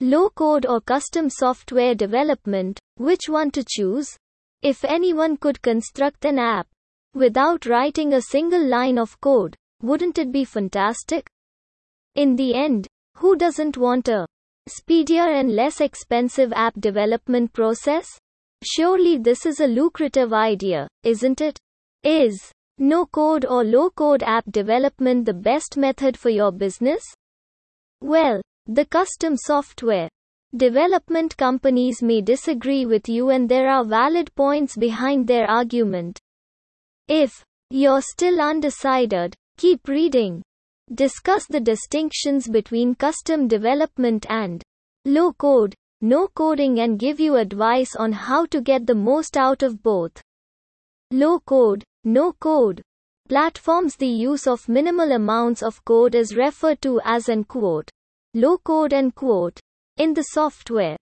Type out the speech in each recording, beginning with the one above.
Low code or custom software development, which one to choose? If anyone could construct an app without writing a single line of code, wouldn't it be fantastic? In the end, who doesn't want a speedier and less expensive app development process? Surely this is a lucrative idea, isn't it? Is no code or low code app development the best method for your business? Well, the custom software development companies may disagree with you and there are valid points behind their argument. If you're still undecided, keep reading. Discuss the distinctions between custom development and low code, no coding and give you advice on how to get the most out of both. Low code, no code. Platforms The use of minimal amounts of code is referred to as an quote low code and quote in the software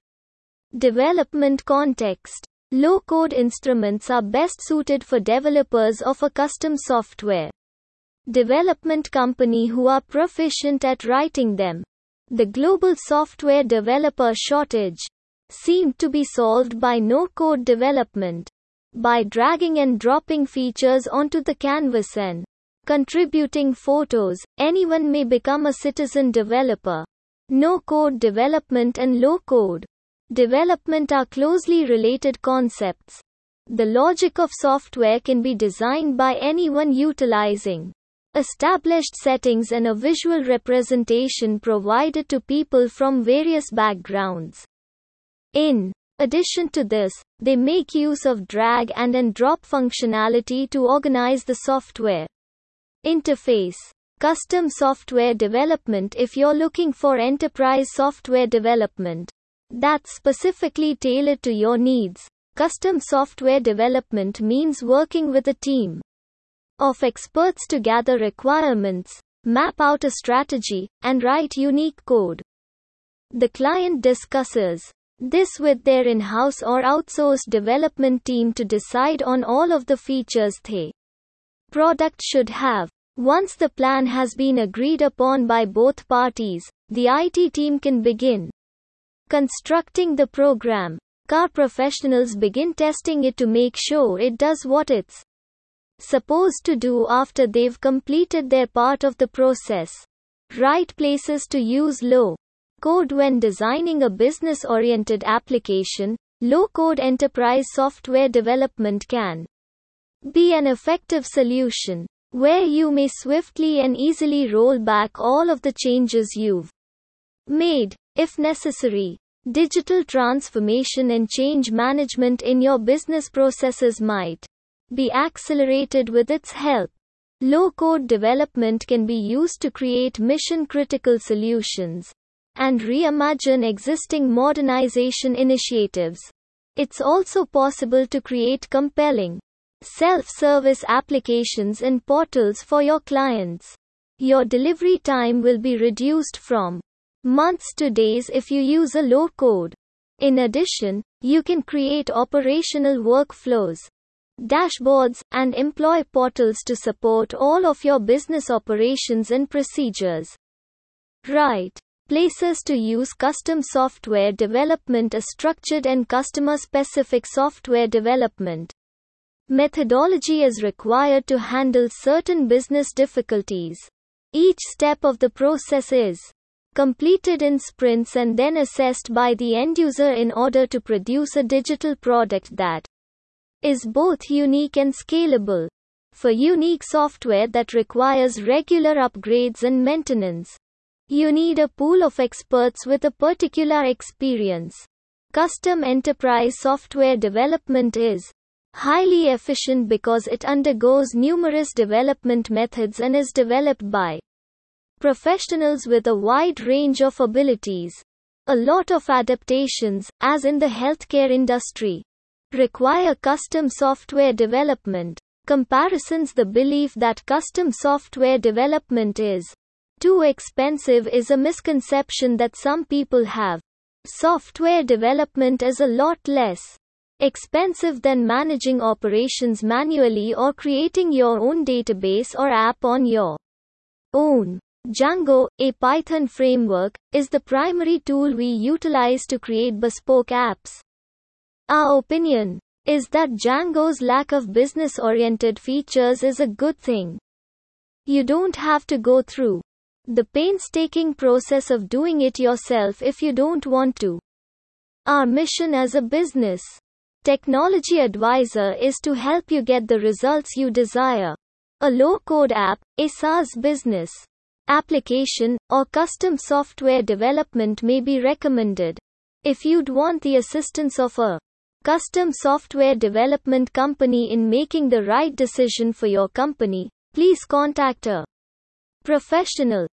development context. Low code instruments are best suited for developers of a custom software development company who are proficient at writing them. The global software developer shortage seemed to be solved by no code development by dragging and dropping features onto the canvas and contributing photos. Anyone may become a citizen developer. No-code development and low-code development are closely related concepts. The logic of software can be designed by anyone utilizing established settings and a visual representation provided to people from various backgrounds. In addition to this, they make use of drag and and drop functionality to organize the software interface. Custom software development If you're looking for enterprise software development that's specifically tailored to your needs, custom software development means working with a team of experts to gather requirements, map out a strategy, and write unique code. The client discusses this with their in-house or outsourced development team to decide on all of the features they product should have. Once the plan has been agreed upon by both parties, the IT team can begin constructing the program. Car professionals begin testing it to make sure it does what it's supposed to do after they've completed their part of the process. Right places to use low code when designing a business oriented application. Low code enterprise software development can be an effective solution where you may swiftly and easily roll back all of the changes you've made, if necessary. Digital transformation and change management in your business processes might be accelerated with its help. Low code development can be used to create mission critical solutions and reimagine existing modernization initiatives. It's also possible to create compelling self-service applications and portals for your clients. Your delivery time will be reduced from months to days if you use a low code. In addition, you can create operational workflows, dashboards, and employ portals to support all of your business operations and procedures. Right. Places to use custom software development A structured and customer specific software development Methodology is required to handle certain business difficulties. Each step of the process is completed in sprints and then assessed by the end user in order to produce a digital product that is both unique and scalable. For unique software that requires regular upgrades and maintenance, you need a pool of experts with a particular experience. Custom enterprise software development is highly efficient because it undergoes numerous development methods and is developed by professionals with a wide range of abilities. A lot of adaptations, as in the healthcare industry, require custom software development. Comparisons The belief that custom software development is too expensive is a misconception that some people have. Software development is a lot less expensive than managing operations manually or creating your own database or app on your own. Django, a Python framework, is the primary tool we utilize to create bespoke apps. Our opinion is that Django's lack of business oriented features is a good thing. You don't have to go through the painstaking process of doing it yourself if you don't want to. Our mission as a business technology advisor is to help you get the results you desire. A low code app, a SaaS business application, or custom software development may be recommended. If you'd want the assistance of a custom software development company in making the right decision for your company, please contact a professional.